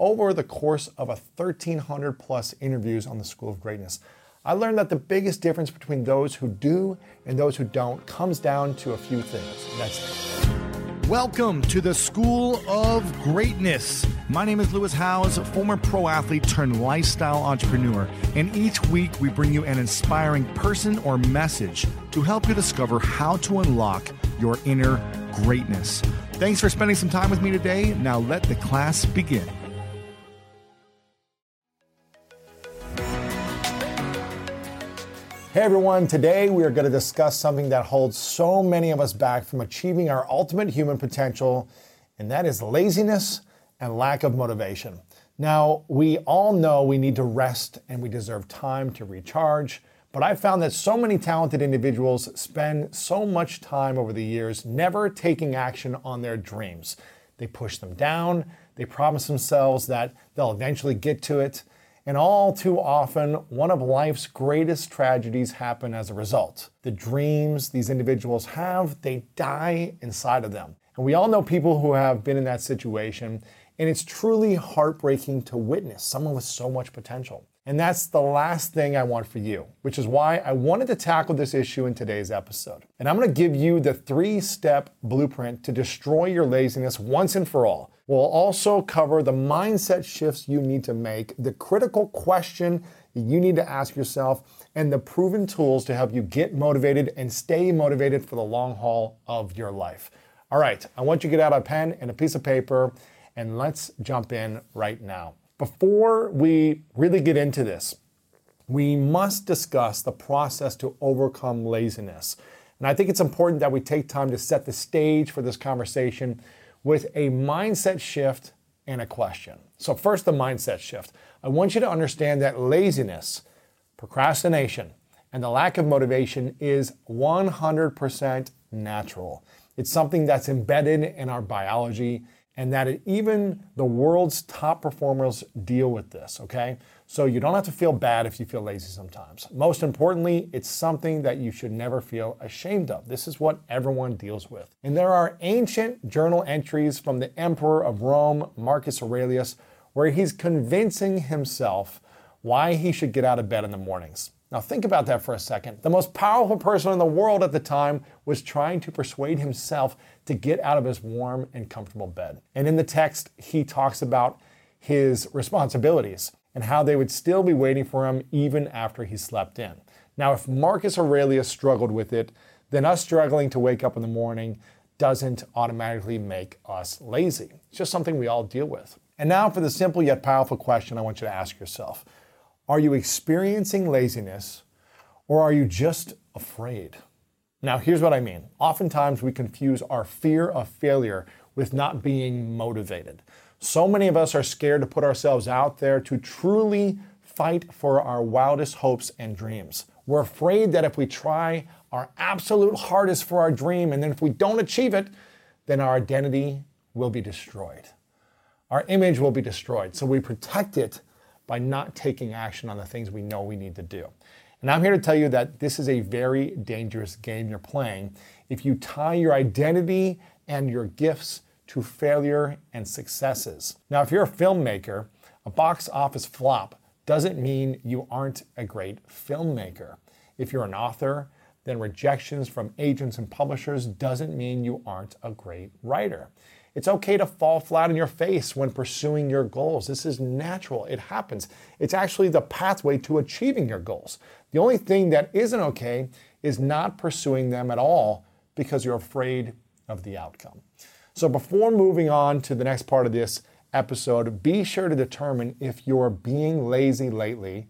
Over the course of a 1,300 plus interviews on the School of Greatness, I learned that the biggest difference between those who do and those who don't comes down to a few things. That's Welcome to the School of Greatness. My name is Lewis Howes, former pro athlete turned lifestyle entrepreneur, and each week we bring you an inspiring person or message to help you discover how to unlock your inner greatness. Thanks for spending some time with me today. Now let the class begin. Hey everyone, today we are going to discuss something that holds so many of us back from achieving our ultimate human potential, and that is laziness and lack of motivation. Now, we all know we need to rest and we deserve time to recharge, but I've found that so many talented individuals spend so much time over the years never taking action on their dreams. They push them down, they promise themselves that they'll eventually get to it. And all too often, one of life's greatest tragedies happen as a result. The dreams these individuals have, they die inside of them. And we all know people who have been in that situation, and it's truly heartbreaking to witness someone with so much potential. And that's the last thing I want for you, which is why I wanted to tackle this issue in today's episode. And I'm gonna give you the three step blueprint to destroy your laziness once and for all. We'll also cover the mindset shifts you need to make, the critical question you need to ask yourself, and the proven tools to help you get motivated and stay motivated for the long haul of your life. All right, I want you to get out a pen and a piece of paper, and let's jump in right now. Before we really get into this, we must discuss the process to overcome laziness. And I think it's important that we take time to set the stage for this conversation with a mindset shift and a question. So, first, the mindset shift. I want you to understand that laziness, procrastination, and the lack of motivation is 100% natural. It's something that's embedded in our biology and that it, even the world's top performers deal with this, okay? So you don't have to feel bad if you feel lazy sometimes. Most importantly, it's something that you should never feel ashamed of. This is what everyone deals with. And there are ancient journal entries from the emperor of Rome, Marcus Aurelius, where he's convincing himself why he should get out of bed in the mornings. Now, think about that for a second. The most powerful person in the world at the time was trying to persuade himself to get out of his warm and comfortable bed. And in the text, he talks about his responsibilities and how they would still be waiting for him even after he slept in. Now, if Marcus Aurelius struggled with it, then us struggling to wake up in the morning doesn't automatically make us lazy. It's just something we all deal with. And now for the simple yet powerful question I want you to ask yourself. Are you experiencing laziness or are you just afraid? Now, here's what I mean. Oftentimes, we confuse our fear of failure with not being motivated. So many of us are scared to put ourselves out there to truly fight for our wildest hopes and dreams. We're afraid that if we try our absolute hardest for our dream and then if we don't achieve it, then our identity will be destroyed. Our image will be destroyed. So we protect it by not taking action on the things we know we need to do. And I'm here to tell you that this is a very dangerous game you're playing if you tie your identity and your gifts to failure and successes. Now, if you're a filmmaker, a box office flop doesn't mean you aren't a great filmmaker. If you're an author, then rejections from agents and publishers doesn't mean you aren't a great writer. It's okay to fall flat on your face when pursuing your goals. This is natural. It happens. It's actually the pathway to achieving your goals. The only thing that isn't okay is not pursuing them at all because you're afraid of the outcome. So before moving on to the next part of this episode, be sure to determine if you're being lazy lately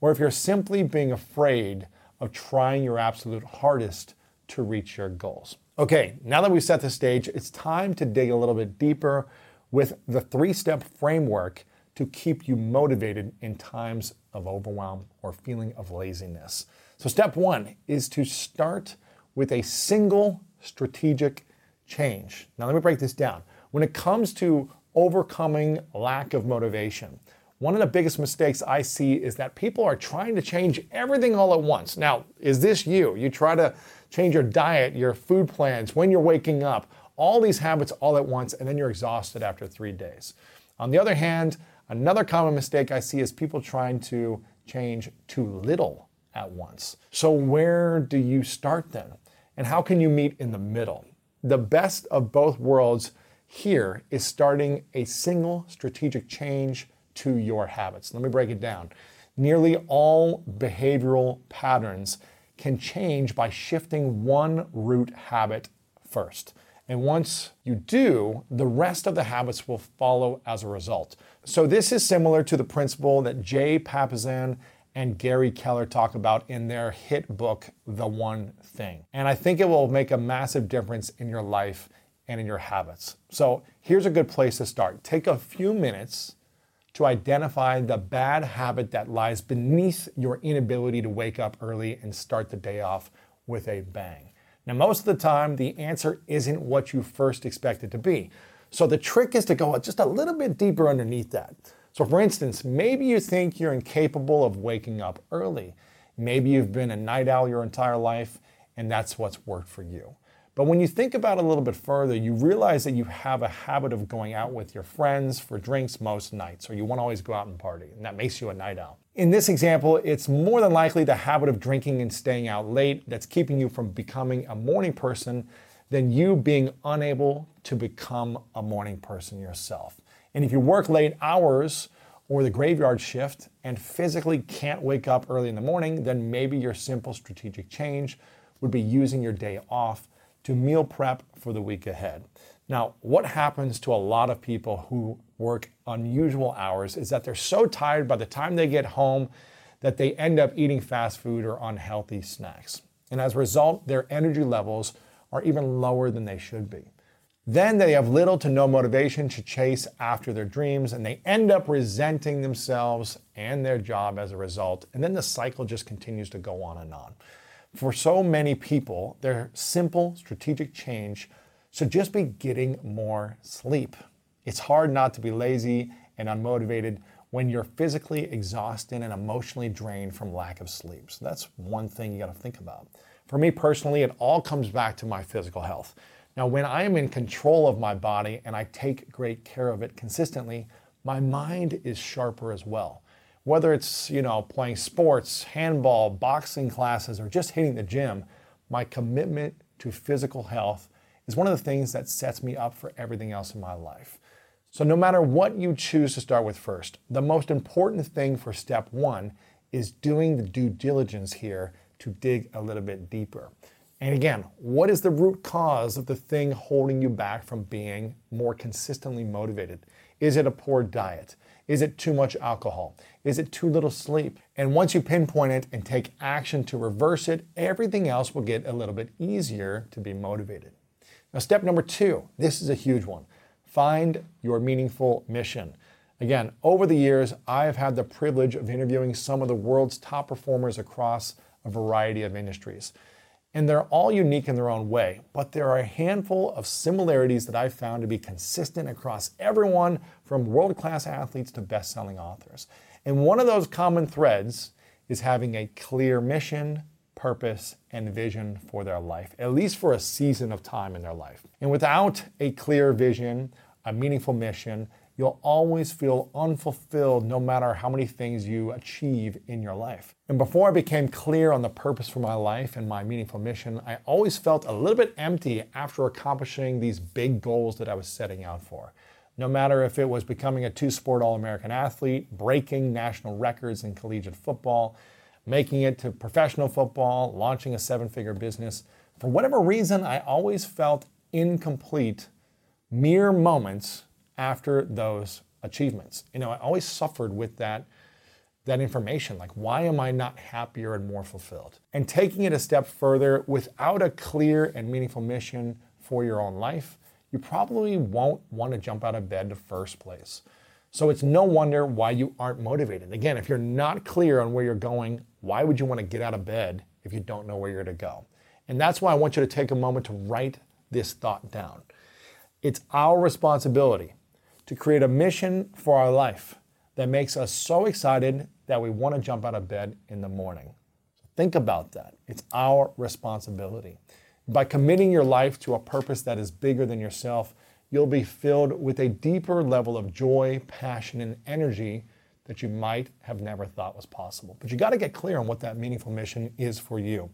or if you're simply being afraid of trying your absolute hardest to reach your goals. Okay, now that we've set the stage, it's time to dig a little bit deeper with the three step framework to keep you motivated in times of overwhelm or feeling of laziness. So, step one is to start with a single strategic change. Now, let me break this down. When it comes to overcoming lack of motivation, one of the biggest mistakes I see is that people are trying to change everything all at once. Now, is this you? You try to change your diet, your food plans, when you're waking up, all these habits all at once, and then you're exhausted after three days. On the other hand, another common mistake I see is people trying to change too little at once. So, where do you start then? And how can you meet in the middle? The best of both worlds here is starting a single strategic change to your habits. Let me break it down. Nearly all behavioral patterns can change by shifting one root habit first. And once you do, the rest of the habits will follow as a result. So, this is similar to the principle that Jay Papasan and Gary Keller talk about in their hit book, The One Thing. And I think it will make a massive difference in your life and in your habits. So, here's a good place to start. Take a few minutes to identify the bad habit that lies beneath your inability to wake up early and start the day off with a bang. Now, most of the time, the answer isn't what you first expect it to be. So, the trick is to go just a little bit deeper underneath that. So, for instance, maybe you think you're incapable of waking up early. Maybe you've been a night owl your entire life, and that's what's worked for you. But when you think about it a little bit further, you realize that you have a habit of going out with your friends for drinks most nights, or you want to always go out and party, and that makes you a night owl. In this example, it's more than likely the habit of drinking and staying out late that's keeping you from becoming a morning person than you being unable to become a morning person yourself. And if you work late hours or the graveyard shift and physically can't wake up early in the morning, then maybe your simple strategic change would be using your day off to meal prep for the week ahead. Now, what happens to a lot of people who work unusual hours is that they're so tired by the time they get home that they end up eating fast food or unhealthy snacks. And as a result, their energy levels are even lower than they should be. Then they have little to no motivation to chase after their dreams, and they end up resenting themselves and their job as a result. And then the cycle just continues to go on and on. For so many people, their simple strategic change should just be getting more sleep. It's hard not to be lazy and unmotivated when you're physically exhausted and emotionally drained from lack of sleep. So that's one thing you got to think about. For me personally, it all comes back to my physical health. Now, when I am in control of my body and I take great care of it consistently, my mind is sharper as well whether it's, you know, playing sports, handball, boxing classes, or just hitting the gym, my commitment to physical health is one of the things that sets me up for everything else in my life. So, no matter what you choose to start with first, the most important thing for step one is doing the due diligence here to dig a little bit deeper. And again, what is the root cause of the thing holding you back from being more consistently motivated? Is it a poor diet? Is it too much alcohol? Is it too little sleep? And once you pinpoint it and take action to reverse it, everything else will get a little bit easier to be motivated. Now, step number two this is a huge one find your meaningful mission. Again, over the years, I have had the privilege of interviewing some of the world's top performers across a variety of industries. And they're all unique in their own way, but there are a handful of similarities that I've found to be consistent across everyone from world class athletes to best selling authors. And one of those common threads is having a clear mission, purpose, and vision for their life, at least for a season of time in their life. And without a clear vision, a meaningful mission, you'll always feel unfulfilled no matter how many things you achieve in your life. And before I became clear on the purpose for my life and my meaningful mission, I always felt a little bit empty after accomplishing these big goals that I was setting out for. No matter if it was becoming a two sport All American athlete, breaking national records in collegiate football, making it to professional football, launching a seven figure business, for whatever reason, I always felt incomplete mere moments after those achievements. You know, I always suffered with that that information like why am I not happier and more fulfilled? And taking it a step further without a clear and meaningful mission for your own life, you probably won't want to jump out of bed the first place. So it's no wonder why you aren't motivated. Again, if you're not clear on where you're going, why would you want to get out of bed if you don't know where you're to go? And that's why I want you to take a moment to write this thought down. It's our responsibility to create a mission for our life that makes us so excited that we want to jump out of bed in the morning. So think about that. It's our responsibility. By committing your life to a purpose that is bigger than yourself, you'll be filled with a deeper level of joy, passion, and energy that you might have never thought was possible. But you got to get clear on what that meaningful mission is for you.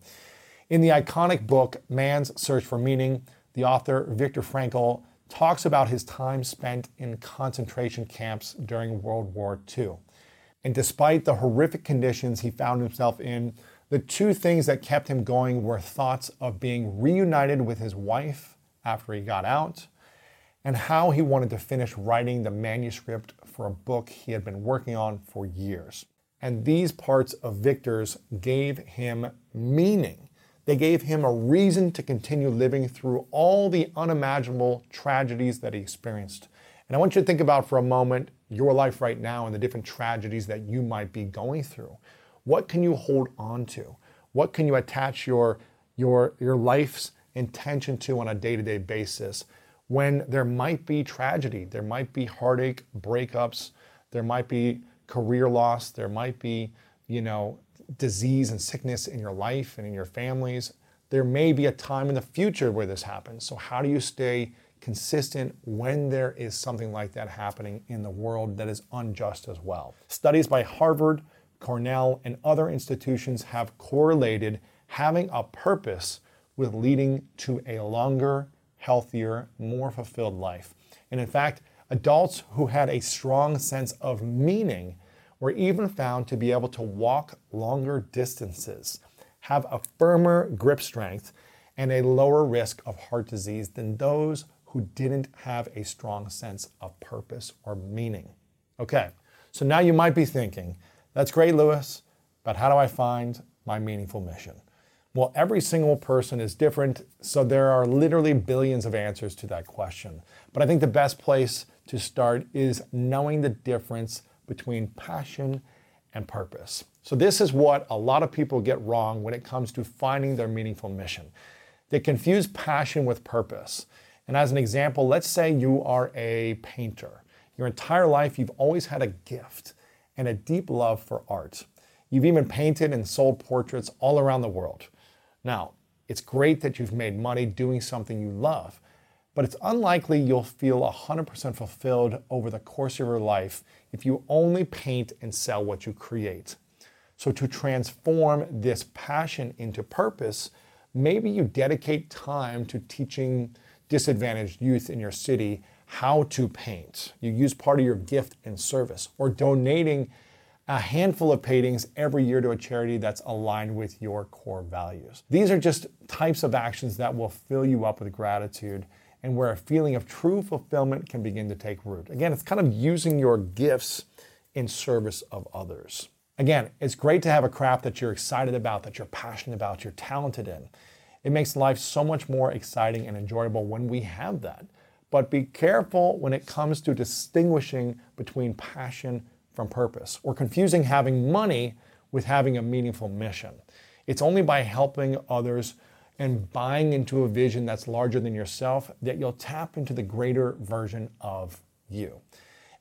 In the iconic book, Man's Search for Meaning, the author Viktor Frankl talks about his time spent in concentration camps during World War II. And despite the horrific conditions he found himself in, the two things that kept him going were thoughts of being reunited with his wife after he got out and how he wanted to finish writing the manuscript for a book he had been working on for years. And these parts of Viktor's gave him meaning. They gave him a reason to continue living through all the unimaginable tragedies that he experienced. And I want you to think about for a moment your life right now and the different tragedies that you might be going through. What can you hold on to? What can you attach your, your, your life's intention to on a day to day basis when there might be tragedy, there might be heartache, breakups, there might be career loss, there might be, you know, disease and sickness in your life and in your families. There may be a time in the future where this happens. So, how do you stay consistent when there is something like that happening in the world that is unjust as well? Studies by Harvard, Cornell, and other institutions have correlated having a purpose with leading to a longer, healthier, more fulfilled life. And in fact, adults who had a strong sense of meaning were even found to be able to walk longer distances, have a firmer grip strength, and a lower risk of heart disease than those who didn't have a strong sense of purpose or meaning. Okay, so now you might be thinking, that's great, Lewis, but how do I find my meaningful mission? Well, every single person is different, so there are literally billions of answers to that question. But I think the best place to start is knowing the difference between passion and purpose. So, this is what a lot of people get wrong when it comes to finding their meaningful mission. They confuse passion with purpose. And as an example, let's say you are a painter. Your entire life, you've always had a gift and a deep love for art. You've even painted and sold portraits all around the world. Now, it's great that you've made money doing something you love, but it's unlikely you'll feel 100% fulfilled over the course of your life if you only paint and sell what you create. So, to transform this passion into purpose, maybe you dedicate time to teaching disadvantaged youth in your city how to paint. You use part of your gift in service or donating a handful of paintings every year to a charity that's aligned with your core values. These are just types of actions that will fill you up with gratitude and where a feeling of true fulfillment can begin to take root. Again, it's kind of using your gifts in service of others. Again, it's great to have a craft that you're excited about, that you're passionate about, you're talented in. It makes life so much more exciting and enjoyable when we have that. But be careful when it comes to distinguishing between passion from purpose or confusing having money with having a meaningful mission. It's only by helping others and buying into a vision that's larger than yourself that you'll tap into the greater version of you.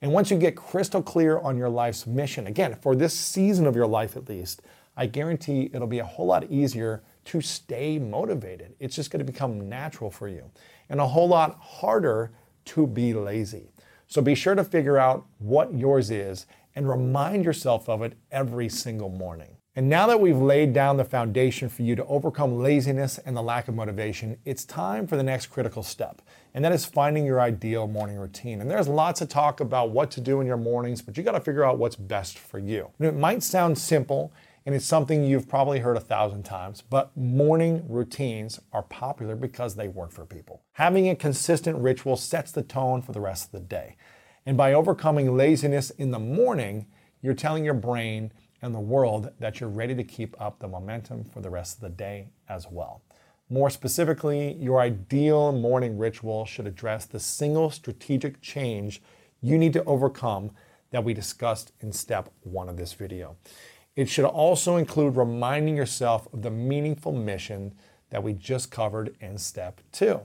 And once you get crystal clear on your life's mission, again, for this season of your life at least, I guarantee it'll be a whole lot easier to stay motivated. It's just going to become natural for you and a whole lot harder to be lazy. So be sure to figure out what yours is and remind yourself of it every single morning. And now that we've laid down the foundation for you to overcome laziness and the lack of motivation, it's time for the next critical step, and that is finding your ideal morning routine. And there's lots of talk about what to do in your mornings, but you got to figure out what's best for you. And it might sound simple, and it's something you've probably heard a thousand times, but morning routines are popular because they work for people. Having a consistent ritual sets the tone for the rest of the day. And by overcoming laziness in the morning, you're telling your brain and the world that you're ready to keep up the momentum for the rest of the day as well. More specifically, your ideal morning ritual should address the single strategic change you need to overcome that we discussed in step one of this video. It should also include reminding yourself of the meaningful mission that we just covered in step two.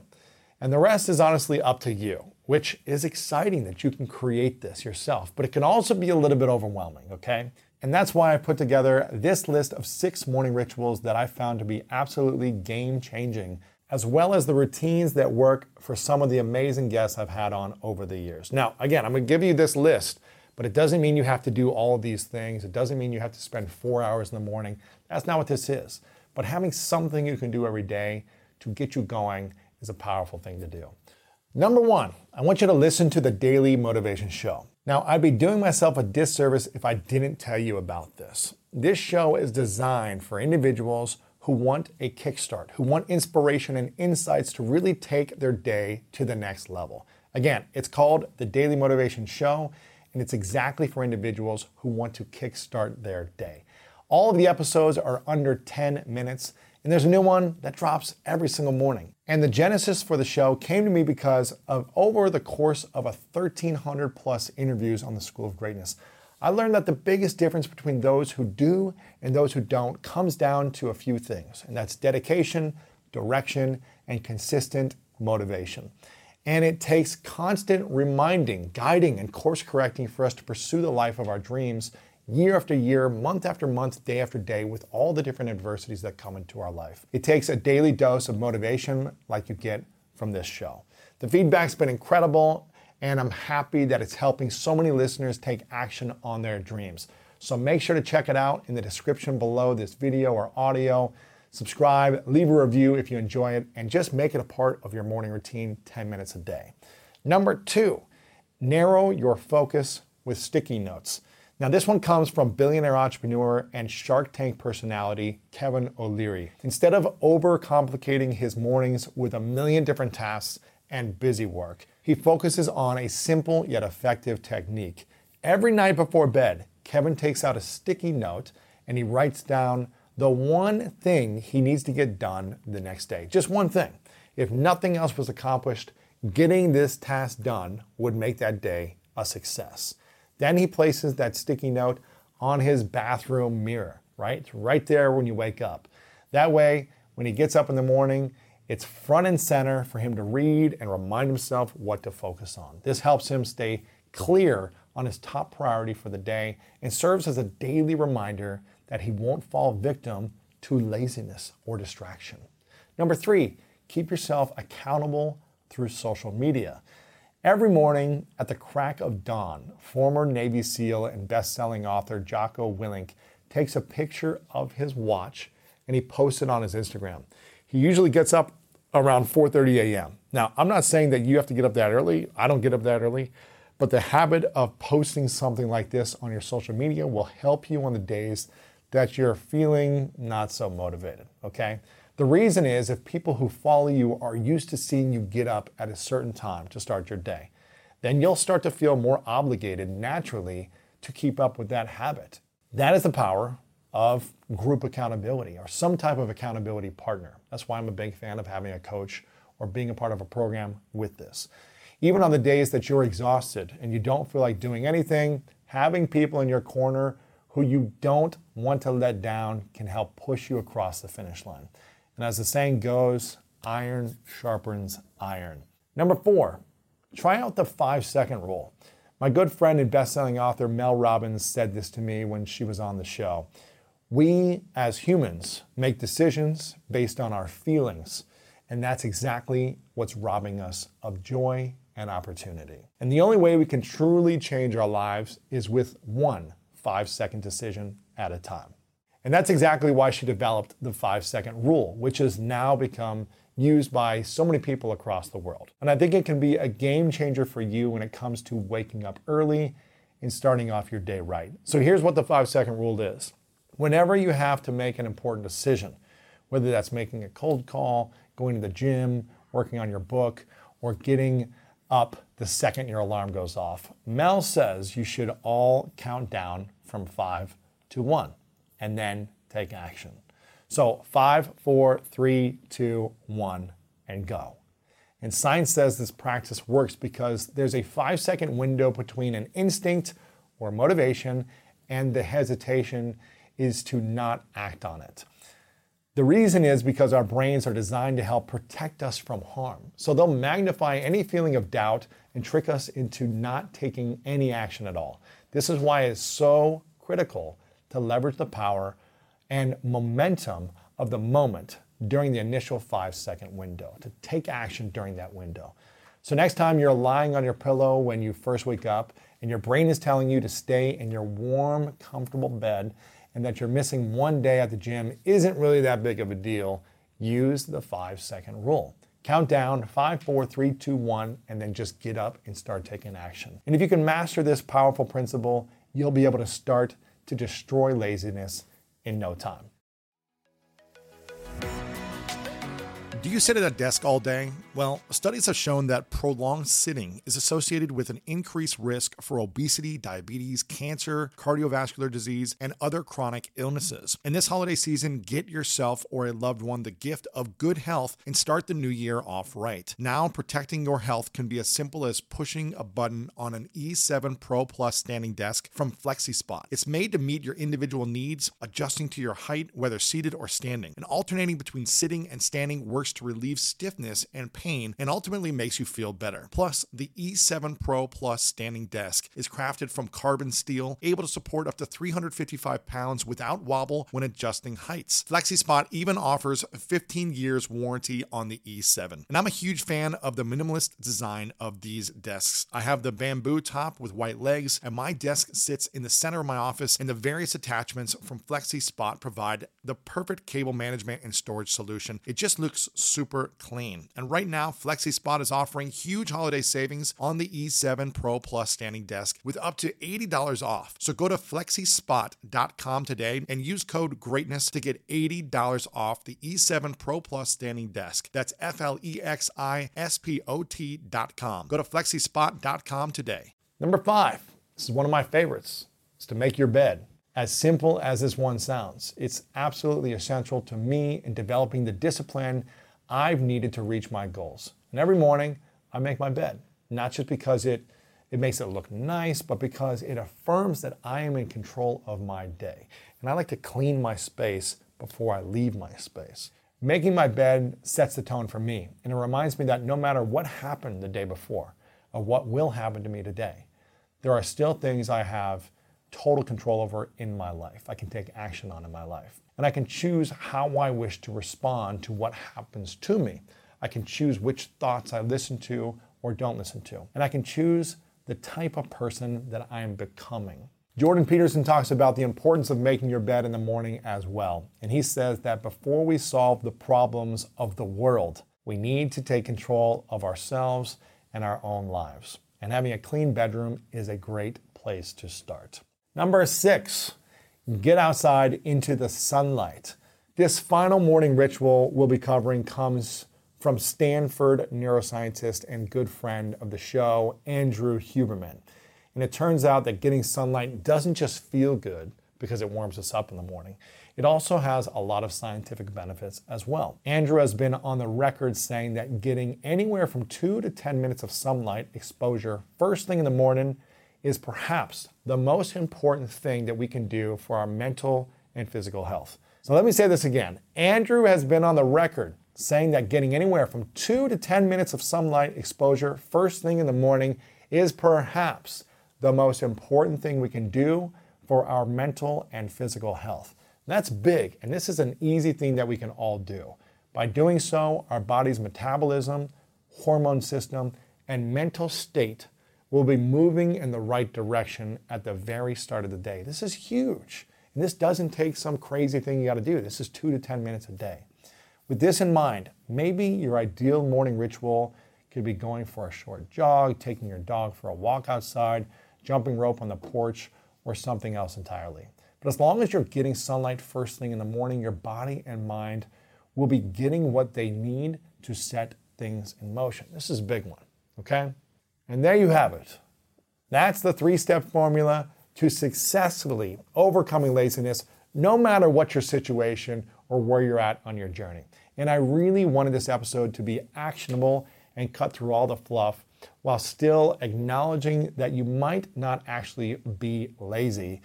And the rest is honestly up to you, which is exciting that you can create this yourself, but it can also be a little bit overwhelming, okay? And that's why I put together this list of six morning rituals that I found to be absolutely game changing as well as the routines that work for some of the amazing guests I've had on over the years. Now, again, I'm gonna give you this list, but it doesn't mean you have to do all of these things. It doesn't mean you have to spend four hours in the morning. That's not what this is. But having something you can do every day to get you going is a powerful thing to do. Number one, I want you to listen to the Daily Motivation Show. Now, I'd be doing myself a disservice if I didn't tell you about this. This show is designed for individuals who want a kickstart, who want inspiration and insights to really take their day to the next level. Again, it's called the Daily Motivation Show, and it's exactly for individuals who want to kickstart their day. All of the episodes are under 10 minutes, and there's a new one that drops every single morning. And the genesis for the show came to me because of over the course of a 1300 plus interviews on the School of Greatness. I learned that the biggest difference between those who do and those who don't comes down to a few things, and that's dedication, direction, and consistent motivation. And it takes constant reminding, guiding, and course correcting for us to pursue the life of our dreams year after year, month after month, day after day, with all the different adversities that come into our life. It takes a daily dose of motivation like you get from this show. The feedback's been incredible and I'm happy that it's helping so many listeners take action on their dreams. So make sure to check it out in the description below this video or audio. Subscribe, leave a review if you enjoy it, and just make it a part of your morning routine 10 minutes a day. Number two, narrow your focus with sticky notes. Now, this one comes from billionaire entrepreneur and Shark Tank personality Kevin O'Leary. Instead of overcomplicating his mornings with a million different tasks and busy work, he focuses on a simple yet effective technique. Every night before bed, Kevin takes out a sticky note and he writes down the one thing he needs to get done the next day. Just one thing. If nothing else was accomplished, getting this task done would make that day a success. Then he places that sticky note on his bathroom mirror, right? It's right there when you wake up. That way, when he gets up in the morning, it's front and center for him to read and remind himself what to focus on. This helps him stay clear on his top priority for the day and serves as a daily reminder that he won't fall victim to laziness or distraction. Number three, keep yourself accountable through social media. Every morning at the crack of dawn, former Navy SEAL and best-selling author Jocko Willink takes a picture of his watch and he posts it on his Instagram. He usually gets up around 4:30 a.m. Now, I'm not saying that you have to get up that early. I don't get up that early, but the habit of posting something like this on your social media will help you on the days that you're feeling not so motivated, okay? The reason is if people who follow you are used to seeing you get up at a certain time to start your day, then you'll start to feel more obligated naturally to keep up with that habit. That is the power of group accountability or some type of accountability partner. That's why I'm a big fan of having a coach or being a part of a program with this. Even on the days that you're exhausted and you don't feel like doing anything, having people in your corner who you don't want to let down can help push you across the finish line. And as the saying goes, iron sharpens iron. Number four, try out the five second rule. My good friend and best-selling author Mel Robbins said this to me when she was on the show. We as humans make decisions based on our feelings, and that's exactly what's robbing us of joy and opportunity. And the only way we can truly change our lives is with one five second decision at a time. And that's exactly why she developed the five second rule, which has now become used by so many people across the world. And I think it can be a game changer for you when it comes to waking up early and starting off your day right. So here's what the five second rule is whenever you have to make an important decision, whether that's making a cold call, going to the gym, working on your book, or getting up the second your alarm goes off, Mel says you should all count down from five to one and then take action. So five, four, three, two, one, and go. And science says this practice works because there's a five second window between an instinct or motivation and the hesitation is to not act on it. The reason is because our brains are designed to help protect us from harm. So they'll magnify any feeling of doubt and trick us into not taking any action at all. This is why it's so critical to leverage the power and momentum of the moment during the initial five second window, to take action during that window. So, next time you're lying on your pillow when you first wake up and your brain is telling you to stay in your warm, comfortable bed and that you're missing one day at the gym isn't really that big of a deal, use the five second rule. Count down five, four, three, two, one, and then just get up and start taking action. And if you can master this powerful principle, you'll be able to start to destroy laziness in no time. Do you sit at a desk all day? Well, studies have shown that prolonged sitting is associated with an increased risk for obesity, diabetes, cancer, cardiovascular disease, and other chronic illnesses. In this holiday season, get yourself or a loved one the gift of good health and start the new year off right. Now, protecting your health can be as simple as pushing a button on an E7 Pro Plus standing desk from FlexiSpot. It's made to meet your individual needs, adjusting to your height, whether seated or standing, and alternating between sitting and standing works to relieve stiffness and pain and ultimately makes you feel better. Plus, the E7 Pro Plus standing desk is crafted from carbon steel, able to support up to 355 pounds without wobble when adjusting heights. FlexiSpot even offers 15 years warranty on the E7. And I'm a huge fan of the minimalist design of these desks. I have the bamboo top with white legs, and my desk sits in the center of my office, and the various attachments from FlexiSpot provide the perfect cable management and storage solution. It just looks super clean. And right now, FlexiSpot is offering huge holiday savings on the E7 Pro Plus standing desk with up to $80 off. So go to flexispot.com today and use code GREATNESS to get $80 off the E7 Pro Plus standing desk. That's F L E X I S P O T.com. Go to flexispot.com today. Number five, this is one of my favorites, is to make your bed. As simple as this one sounds, it's absolutely essential to me in developing the discipline I've needed to reach my goals. And every morning, I make my bed, not just because it, it makes it look nice, but because it affirms that I am in control of my day. And I like to clean my space before I leave my space. Making my bed sets the tone for me, and it reminds me that no matter what happened the day before, or what will happen to me today, there are still things I have total control over in my life. I can take action on in my life and I can choose how I wish to respond to what happens to me. I can choose which thoughts I listen to or don't listen to. And I can choose the type of person that I am becoming. Jordan Peterson talks about the importance of making your bed in the morning as well. And he says that before we solve the problems of the world, we need to take control of ourselves and our own lives. And having a clean bedroom is a great place to start. Number six, get outside into the sunlight. This final morning ritual we'll be covering comes from Stanford neuroscientist and good friend of the show, Andrew Huberman. And it turns out that getting sunlight doesn't just feel good because it warms us up in the morning. It also has a lot of scientific benefits as well. Andrew has been on the record saying that getting anywhere from 2 to 10 minutes of sunlight exposure first thing in the morning is perhaps the most important thing that we can do for our mental and physical health. So let me say this again. Andrew has been on the record saying that getting anywhere from 2 to 10 minutes of sunlight exposure first thing in the morning is perhaps the most important thing we can do for our mental and physical health. That's big, and this is an easy thing that we can all do. By doing so, our body's metabolism, hormone system, and mental state will be moving in the right direction at the very start of the day. This is huge. And this doesn't take some crazy thing you got to do. This is two to 10 minutes a day. With this in mind, maybe your ideal morning ritual could be going for a short jog, taking your dog for a walk outside, jumping rope on the porch, or something else entirely. But as long as you're getting sunlight first thing in the morning, your body and mind will be getting what they need to set things in motion. This is a big one, okay? And there you have it. That's the three step formula to successfully overcoming laziness, no matter what your situation or where you're at on your journey. And I really wanted this episode to be actionable and cut through all the fluff while still acknowledging that you might not actually be lazy.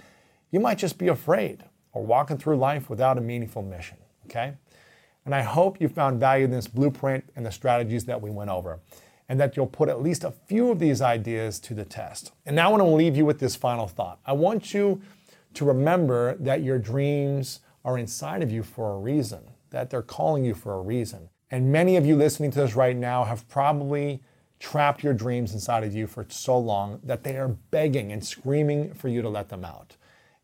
You might just be afraid or walking through life without a meaningful mission, okay? And I hope you found value in this blueprint and the strategies that we went over and that you'll put at least a few of these ideas to the test. And now I want to leave you with this final thought. I want you to remember that your dreams are inside of you for a reason. that they're calling you for a reason. And many of you listening to this right now have probably trapped your dreams inside of you for so long that they are begging and screaming for you to let them out.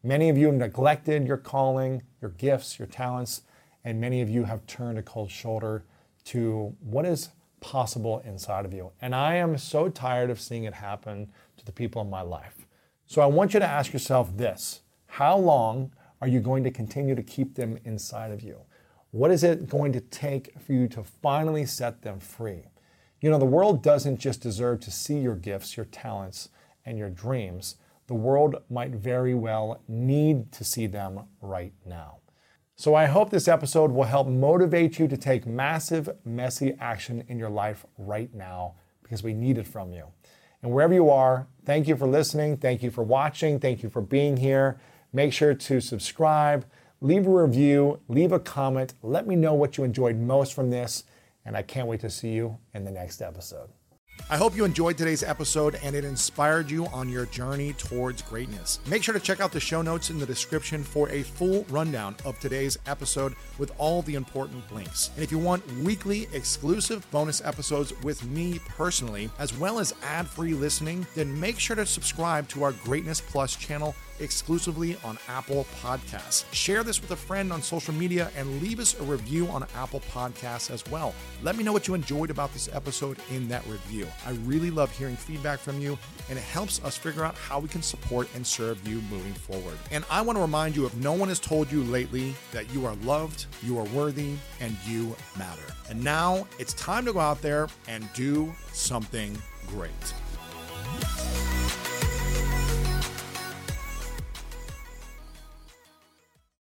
Many of you have neglected your calling, your gifts, your talents, and many of you have turned a cold shoulder to what is possible inside of you. And I am so tired of seeing it happen to the people in my life. So I want you to ask yourself this How long are you going to continue to keep them inside of you? What is it going to take for you to finally set them free? You know, the world doesn't just deserve to see your gifts, your talents, and your dreams. The world might very well need to see them right now. So I hope this episode will help motivate you to take massive, messy action in your life right now because we need it from you. And wherever you are, thank you for listening. Thank you for watching. Thank you for being here. Make sure to subscribe, leave a review, leave a comment. Let me know what you enjoyed most from this and I can't wait to see you in the next episode. I hope you enjoyed today's episode and it inspired you on your journey towards greatness. Make sure to check out the show notes in the description for a full rundown of today's episode with all the important links. And if you want weekly exclusive bonus episodes with me personally, as well as ad free listening, then make sure to subscribe to our Greatness Plus channel exclusively on Apple Podcasts. Share this with a friend on social media and leave us a review on Apple Podcasts as well. Let me know what you enjoyed about this episode in that review. I really love hearing feedback from you, and it helps us figure out how we can support and serve you moving forward. And I want to remind you if no one has told you lately that you are loved, you are worthy, and you matter. And now it's time to go out there and do something great.